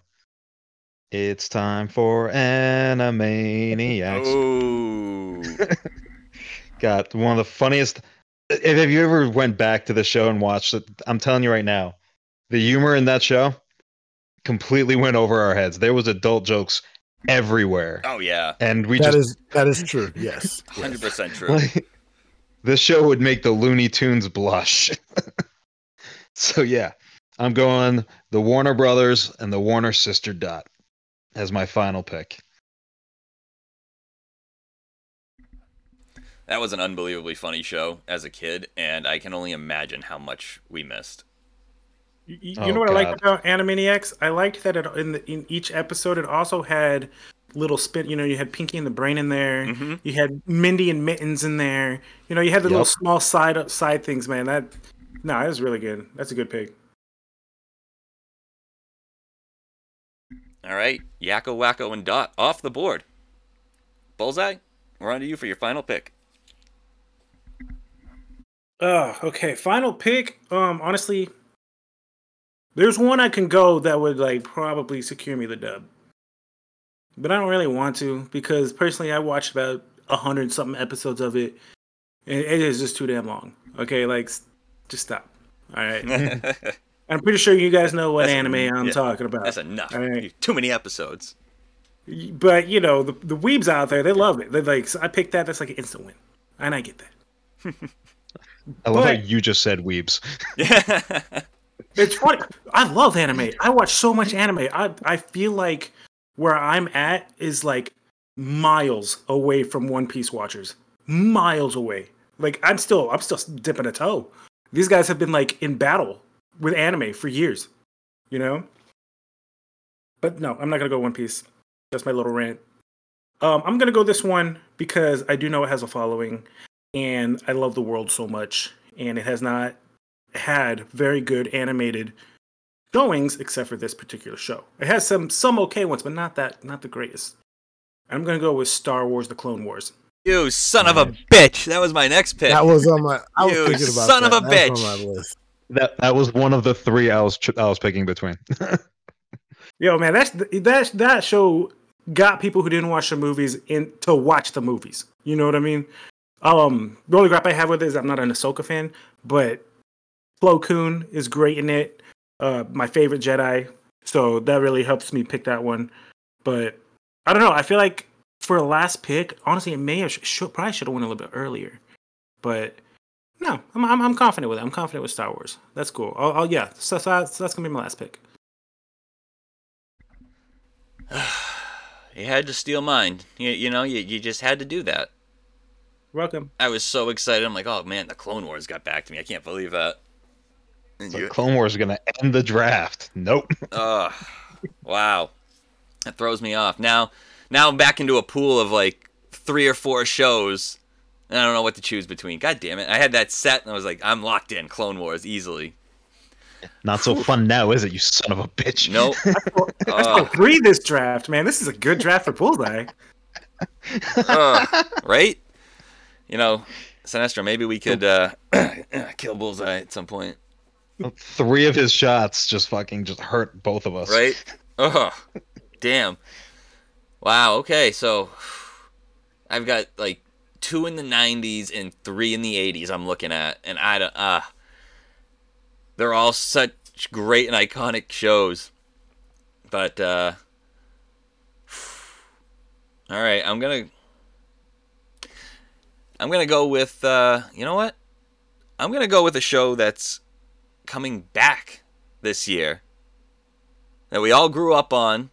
it's time for Animaniacs. Ooh. [laughs] Got one of the funniest. If, if you ever went back to the show and watched it, I'm telling you right now, the humor in that show completely went over our heads. There was adult jokes everywhere, oh yeah, and we That just is that is true. [laughs] Yes. hundred percent true. Like, this show would make the Looney Tunes blush. [laughs] so yeah, I'm going the Warner Brothers and the Warner Sister Dot as my final pick. That was an unbelievably funny show as a kid, and I can only imagine how much we missed. You, you Oh, know what I God. liked about Animaniacs? I liked that it, in the, in each episode it also had little spin. You know, you had Pinky and the Brain in there. Mhm. You had Mindy and Mittens in there. You know, you had the little small side side things, man. That no, that was really good. That's a good pick. All right, Yakko, Wakko, and Dot off the board. Bullseye, we're on to you for your final pick. Oh, okay. Final pick. Um, honestly, there's one I can go that would like probably secure me the dub, but I don't really want to because personally, I watched about a hundred something episodes of it, and it is just too damn long. Okay, like just stop. All right. [laughs] I'm pretty sure you guys know what That's- anime I'm yeah, talking about. That's enough. All right. Too many episodes. But you know, the the weebs out there, they love it. They're like, I picked that. That's like an instant win, and I get that. [laughs] I love But- how you just said weebs. [laughs] It's funny. I love anime. I watch so much anime. I I feel like where I'm at is like miles away from One Piece watchers. Miles away. Like I'm still I'm still dipping a toe. These guys have been like in battle with anime for years. You know? But no, I'm not gonna go One Piece. That's my little rant. Um, I'm gonna go this one because I do know it has a following, and I love the world so much, and it has not had very good animated showings except for this particular show. It has some some okay ones, but not that not the greatest. I'm gonna go with Star Wars: The Clone Wars. you son of a bitch. That was my next pick. That was on my. I was You thinking about son of a That's bitch. on my list. That that was one of the three I was I was picking between. [laughs] Yo, man, that's that that show got people who didn't watch the movies in to watch the movies. You know what I mean? Um, the only gripe I have with it is I'm not an Ahsoka fan, but Plo Koon is great in it. Uh, my favorite Jedi, so that really helps me pick that one. But I don't know. I feel like for a last pick, honestly, it may have should, probably should have went a little bit earlier. But no, I'm, I'm I'm confident with it. I'm confident with Star Wars. That's cool. I'll, I'll yeah, so, so that's, that's gonna be my last pick. [sighs] You had to steal mine. You, you know, you, you just had to do that. welcome. I was so excited. I'm like, oh man, the Clone Wars got back to me. I can't believe that. And So you- Clone Wars is gonna end the draft. Nope. [laughs] Ugh. wow. That throws me off. Now now I'm back into a pool of like three or four shows and I don't know what to choose between. God damn it. I had that set and I was like, I'm locked in Clone Wars easily. Not so fun now, is it? You son of a bitch. Nope. [laughs] I saw Ugh. three this draft, man. This is a good draft for Bullseye. Ugh. [laughs] right? You know, Sinestro, maybe we could uh, [clears throat] kill Bullseye at some point. Three of his shots just fucking just hurt both of us. Right? [laughs] Ugh. Damn. Wow. Okay. So I've got like two in the 90s and three in the 80s I'm looking at. And I don't, uh, they're all such great and iconic shows. But, uh, all right. I'm going to, I'm going to go with, uh, you know what? I'm going to go with a show that's coming back this year that we all grew up on.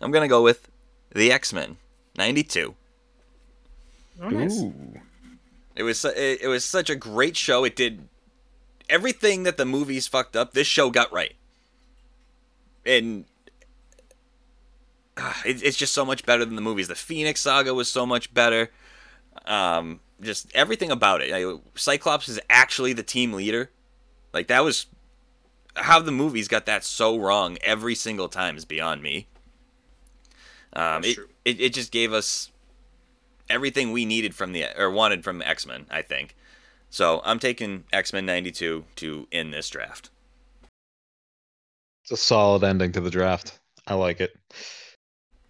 I'm gonna go with the X Men '92. Oh, nice. Ooh. It was it, it was such a great show. It did everything that the movies fucked up. This show got right, and ah, it, it's just so much better than the movies. The Phoenix Saga was so much better. Um, just everything about it. Like, Cyclops is actually the team leader. Like that was how the movies got that so wrong every single time is beyond me. Um, it, it it just gave us everything we needed from the or wanted from X Men. I think. So I'm taking X Men '92 to end this draft. It's a solid ending to the draft. I like it.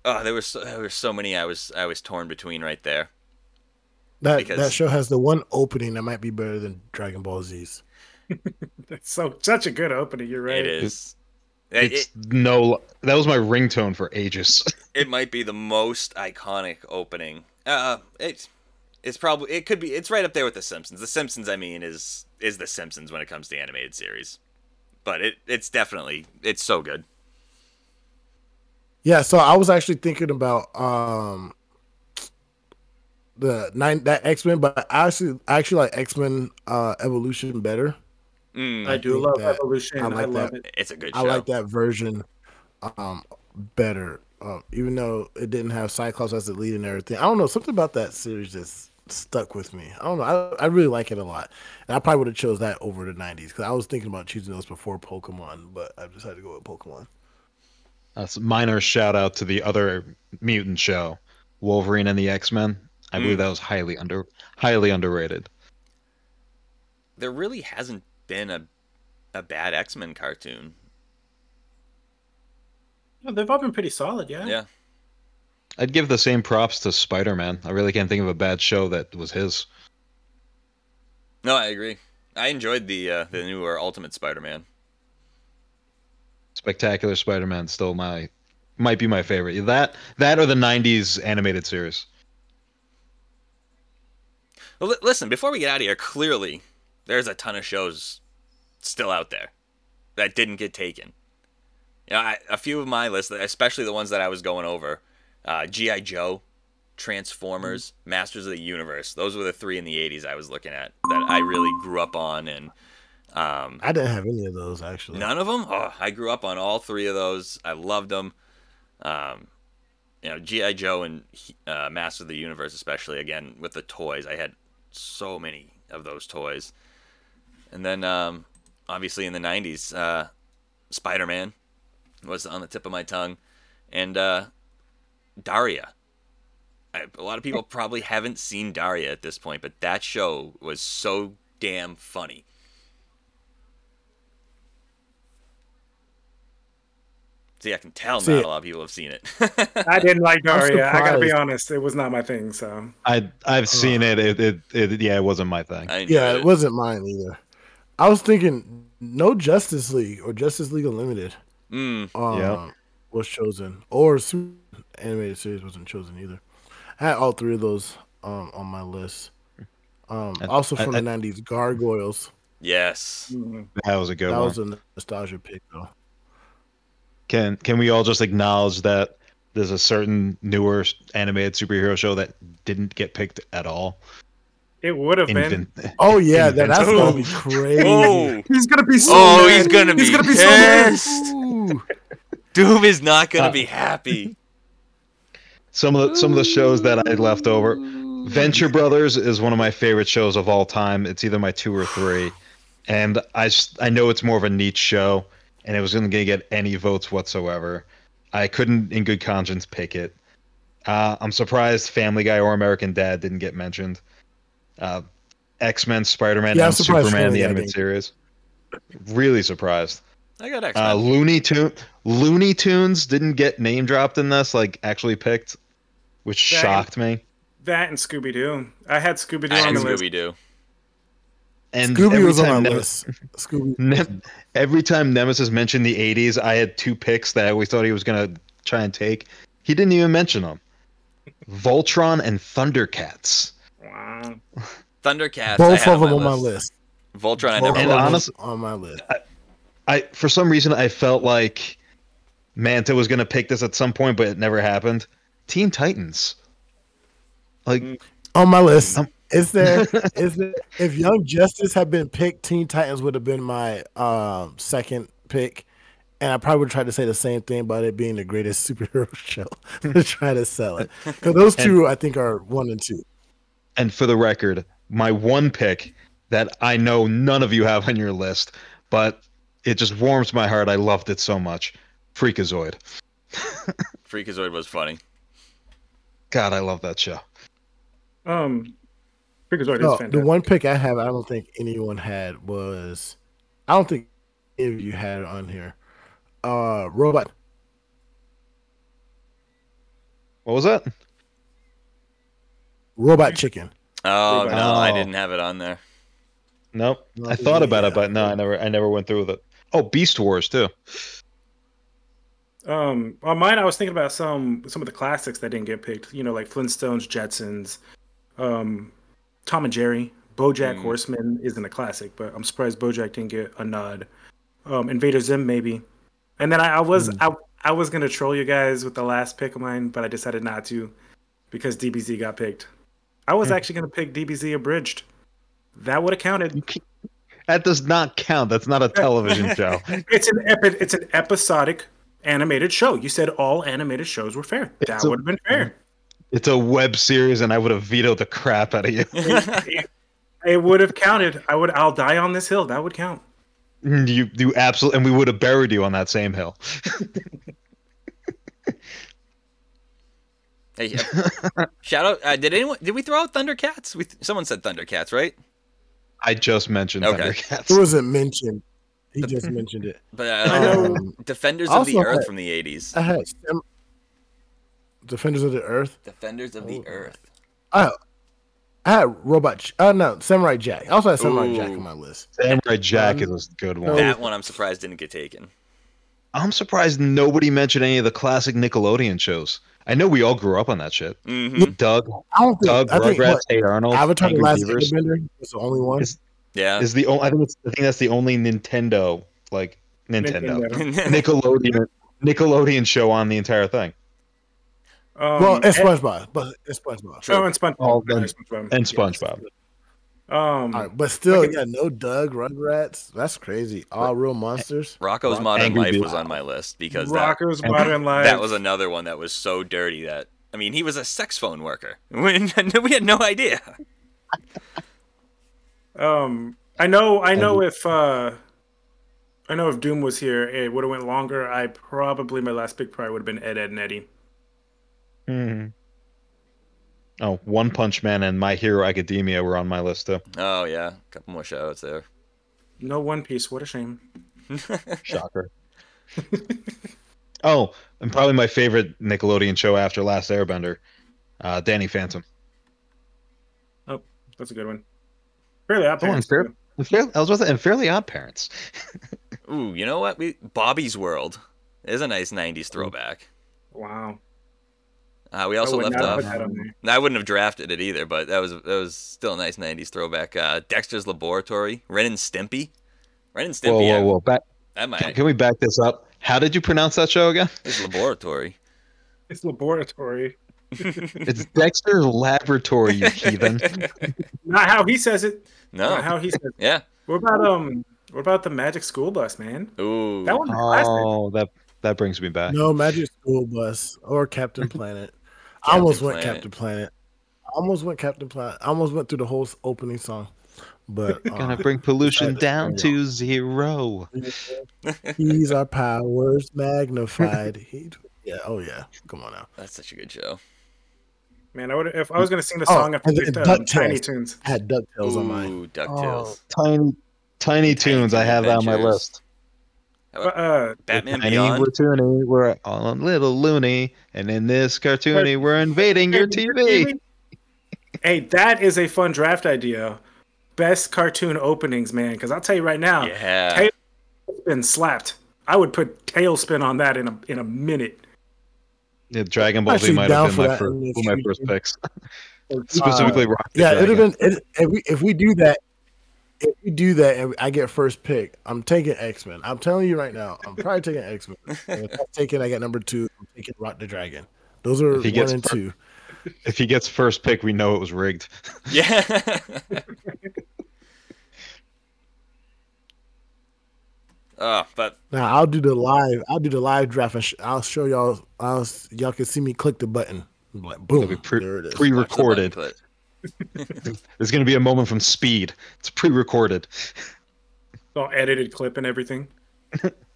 Oh, there was so, there were so many I was I was torn between right there. That Because- that show has the one opening that might be better than Dragon Ball Z's. [laughs] That's so such a good opening. You're right. It is. It, It's it, no. That was my ringtone for ages. [laughs] it might be the most iconic opening. Uh, it's it's probably it could be it's right up there with the Simpsons. The Simpsons, I mean, is is the Simpsons when it comes to animated series. But it it's definitely it's so good. Yeah, so I was actually thinking about um the nine that X Men, but I actually I actually like X Men uh Evolution better. Mm, I do love that- Evolution. I I, like love that. it. it's a good show. I like that version um better. Um, even though it didn't have Cyclops as the lead and everything. I don't know, something about that series just stuck with me. I don't know. I, I really like it a lot. And I probably would have chose that over the 90s because I was thinking about choosing those before Pokemon, but I decided to go with Pokemon. That's a minor shout out to the other mutant show, Wolverine and the X Men. I believe Mm. that was highly under highly underrated. There really hasn't been a a bad X Men cartoon. No, they've all been pretty solid. Yeah. Yeah. I'd give the same props to Spider Man. I really can't think of a bad show that was his. No, I agree. I enjoyed the uh, the newer Ultimate Spider-Man. Spectacular Spider Man still my might be my favorite. That that or the '90s animated series. Well, li- listen, before we get out of here, clearly there's a ton of shows still out there that didn't get taken. You know, I, a few of my lists, especially the ones that I was going over, uh, GI Joe, Transformers, Masters of the Universe. Those were the three in the '80s I was looking at that I really grew up on, and um, I didn't have any of those actually. None of them. Oh, I grew up on all three of those. I loved them. Um, you know, GI Joe and uh, Master of the Universe, especially again with the toys. I had so many of those toys. And then, um, obviously in the '90s, uh, Spider Man was on the tip of my tongue, and uh, Daria. I, a lot of people [laughs] probably haven't seen Daria at this point, but that show was so damn funny. See, I can tell See, not a lot of people have seen it. [laughs] I didn't like Daria. I gotta be honest. It was not my thing. So I I've seen it. It, it. it yeah, it wasn't my thing. Yeah, it. it wasn't mine either. I was thinking no Justice League or Justice League Unlimited Mm, um, Yeah. was chosen, or animated series wasn't chosen either. I had all three of those um, on my list. Um, I- also from I- the '90s, Gargoyles. yes. mm, That was a good that one. was a nostalgia pick, though. Can can we all just acknowledge that there's a certain newer animated superhero show that didn't get picked at all. It would have been. Oh yeah, that, that's gonna be crazy. Oh, He's gonna be so. oh, mad. he's gonna be, He's gonna be so mad. Doom is not gonna Uh, be happy. some of the some of the shows that I left over. Venture Brothers is one of my favorite shows of all time. It's either my two or three, and I s- I know it's more of a niche show, and it was going to get any votes whatsoever. I couldn't, in good conscience, pick it. Uh, I'm surprised Family Guy or American Dad didn't get mentioned. Uh, X Men, Spider Man, Yeah, and Superman Family the Guy animated series. Really surprised. I got X Uh, Men. Looney Tune Looney Tunes didn't get name dropped in this, like actually picked, which That- shocked me. That and Scooby Doo. I had Scooby Doo I on had the list. Scooby Doo. And Scooby was on time my Nem- list. Scooby. Nem- every time Nemesis mentioned the '80s, I had two picks that we thought he was gonna try and take. He didn't even mention them. Voltron and Thundercats. Wow. Thundercats. Both had of them on my my list. list. Voltron, I never And of watched. them honest- on my list. I for some reason I felt like Manta was gonna pick this at some point, but it never happened. Teen Titans. Like On my list. Um, Is there [laughs] is there if Young Justice had been picked, Teen Titans would have been my um second pick. And I probably would try to say the same thing about it being the greatest superhero [laughs] show to try to sell it. Because those two I think are one and two. And for the record, my one pick that I know none of you have on your list, but it just warms my heart. I loved it so much. Freakazoid. [laughs] Freakazoid was funny. God, I love that show. Um, Freakazoid is fantastic. the one pick I have, I don't think anyone had was, I don't think any of you had it on here. Uh, robot, What was that? Robot chicken. Oh Freakazoid. no, I didn't have it on there. Nope. No, I thought about yeah. it, but no, I never I never went through with it. Oh, Beast Wars too. Um, on mine, I was thinking about some some of the classics that didn't get picked. You know, like Flintstones, Jetsons, um, Tom and Jerry, BoJack Mm. Horseman isn't a classic, but I'm surprised BoJack didn't get a nod. Um, Invader Zim maybe, and then I, I was I, I was gonna troll you guys with the last pick of mine, but I decided not to because DBZ got picked. I was Mm. actually gonna pick DBZ abridged. That would have counted. That does not count. That's not a [laughs] television show. It's an epi- it's an episodic animated show. You said all animated shows were fair. That It's a- would have been fair. It's a web series, and I would have vetoed the crap out of you. it, [laughs] it would have counted. I would. I'll die on this hill. That would count. You you absolutely, and we would have buried you on that same hill. [laughs] Hey, yeah. [laughs] shout out! Uh, did anyone? Did we throw out Thundercats? We someone said Thundercats, right? I just mentioned Okay. Thundercats. It wasn't mentioned. He just mentioned it. [laughs] But I uh, know. Um, Defenders of the Earth had- from the '80s. I had Sam- Defenders of the Earth. Defenders of the Oh. Earth. I I had Robot. Ch- Uh, no, Samurai Jack. I also had Samurai Jack on my list. Samurai Jack Um, is a good one. That one I'm surprised didn't get taken. I'm surprised nobody mentioned any of the classic Nickelodeon shows. I know we all grew up on that shit. hmm Doug, I don't think. Doug, I think Rugrats, what, Hey Arnold, Avatar: The Angry Last Beavers Airbender was the only one. Is- Yeah. is the only. I think it's. I think that's the only Nintendo like Nintendo, Nintendo. [laughs] Nickelodeon Nickelodeon show on the entire thing. Um, well, it's and- SpongeBob, but it's SpongeBob. True. Oh, and SpongeBob. Oh, Yeah, and- SpongeBob. And SpongeBob. Um, All right, but still, Okay. yeah, no Doug, Rugrats. That's crazy. All real monsters. Rocko's Rock- Modern Angry Life Beavers. was on my list because that, Modern Life. [laughs] that was another one that was so dirty that I mean he was a sex phone worker. [laughs] We, we had no idea. Um, I know. I know if uh, I know if Doom was here, it would have went longer. I probably my last pick probably would have been Ed, Ed, and Eddy. Mhm. Oh, One Punch Man and My Hero Academia were on my list too. Oh yeah, a couple more shoutouts there. No One Piece. What a shame. [laughs] Shocker. oh, and probably my favorite Nickelodeon show after Last Airbender, uh, Danny Phantom. Oh, that's a good one. Fairly Odd and Parents. Fair- and Fair- I was with it, and Fairly Odd Parents. [laughs] Ooh, you know what? We Bobby's World is a nice '90s throwback. Wow. Uh, we also left off. put that on there. I wouldn't have drafted it either, but that was that was still a nice '90s throwback. Uh, Dexter's Laboratory, Ren and Stimpy, Ren and Stimpy. Whoa, whoa, whoa! Back, That can, might can we back this up? How did you pronounce that show again? It's Laboratory. It's laboratory. [laughs] It's Dexter's Laboratory, you heathen. [laughs] Not how he says it. No. Not how he says. It. Yeah. What about um? What about the Magic School Bus, man? Ooh. That one's a classic. Oh, that that brings me back. No Magic School Bus or Captain Planet. I almost went Planet. Captain Planet. I almost went Captain Planet. I almost went through the whole opening song, but [laughs] Gonna uh, bring pollution down oh, to zero. [laughs] He's our powers magnified. He, yeah, oh yeah. Come on now. That's such a good show. Man, I would if I was gonna sing the Oh, song after and- picked and um, Tiny Toons. I had Ducktales on mine. Ooh, DuckTales. Tiny, tiny tunes. I have that on my list. How about But, uh, Batman Tiny, Beyond. we're toony, we're all a little loony, and in this cartoony, we're invading your TV. Hey, that is a fun draft idea. Best cartoon openings, man. Because I'll tell you right now, Yeah. TaleSpin slapped. I would put TaleSpin on that in a in a minute. Yeah, Dragon Ball Z might down have been my first, in the one of my first picks. Specifically, Rocket Yeah, it'd have been it, if we if we do that. If we do that and I get first pick, I'm taking X Men. I'm telling you right now, I'm probably taking X Men. If I'm [laughs] taking, I got number two. I'm taking Rock the Dragon. Those are he one gets and fir- two. If he gets first pick, we know it was rigged. [laughs] Yeah. oh, [laughs] but Now I'll do the live. I'll do the live draft. And sh- I'll show y'all. I'll y'all can see me click the button. Like boom, pre- there it is. pre-recorded. Watch button There's going to be a moment from Speed. It's pre-recorded. All edited clip and everything. [laughs]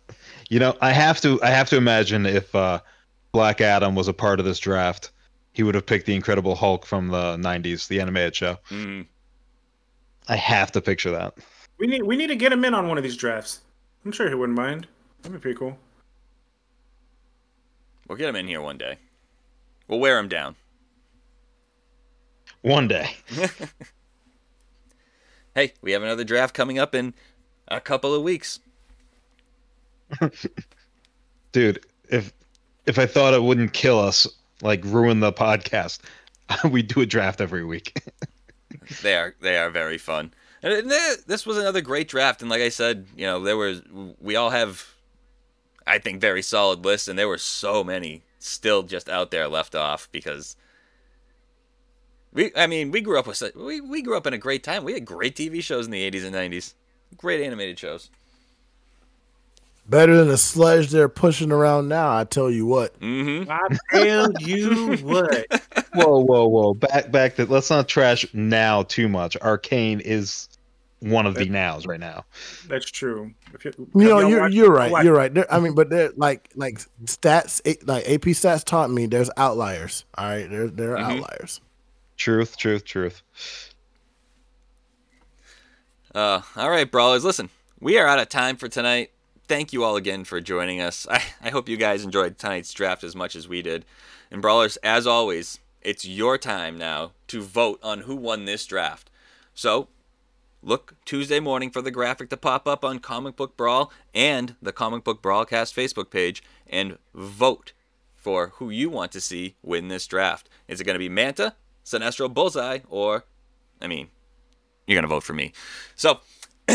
You know, I have to. I have to imagine if uh, Black Adam was a part of this draft, he would have picked the Incredible Hulk from the '90s, the animated show. Mm. I have to picture that. We need we need to get him in on one of these drafts. I'm sure he wouldn't mind. That'd be pretty cool. We'll get him in here one day. We'll wear him down. One day. [laughs] Hey, we have another draft coming up in a couple of weeks. [laughs] dude if if i thought it wouldn't kill us like ruin the podcast [laughs] we do a draft every week They are they are very fun. And this was another great draft, and like I said, you know, there was we all have, I think, very solid lists, and there were so many still just out there left off because we, I mean, we grew up with we we grew up in a great time. We had great TV shows in the '80s and '90s, great animated shows. Better than the sludge they're pushing around now. I tell you what. Mm-hmm. I tell you [laughs] what. whoa whoa whoa back back to let's not trash now too much arcane is one of the nows right now That's true. If you, you know, y'all you're, watched- you're right. watched- You're right. There, I mean, but they're like like stats, like AP stats taught me. There's outliers. All right, there there are Mhm. outliers. Truth truth truth Uh, all right, brawlers. Listen, we are out of time for tonight. Thank you all again for joining us. [laughs] I, I hope you guys enjoyed tonight's draft as much as we did. And brawlers, as always, it's your time now to vote on who won this draft. So, look Tuesday morning for the graphic to pop up on Comic Book Brawl and the Comic Book Brawlcast Facebook page and vote for who you want to see win this draft. Is it going to be Manta, Sinestro Bullseye, or, I mean, you're going to vote for me. So [laughs]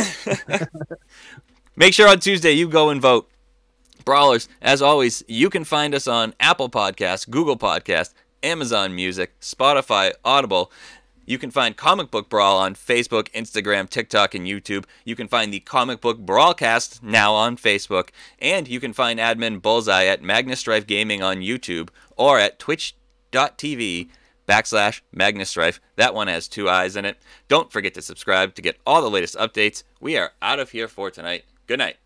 make sure on Tuesday you go and vote. Brawlers, as always, you can find us on Apple Podcasts, Google Podcasts, Amazon Music, Spotify, Audible. You can find Comic Book Brawl on Facebook, Instagram, TikTok, and YouTube. You can find the Comic Book Brawlcast now on Facebook. And you can find Admin Bullseye at Magnus Drive Gaming on YouTube or at twitch.tv backslash Magnastrife. That one has two eyes in it. Don't forget to subscribe to get all the latest updates. We are out of here for tonight. Good night.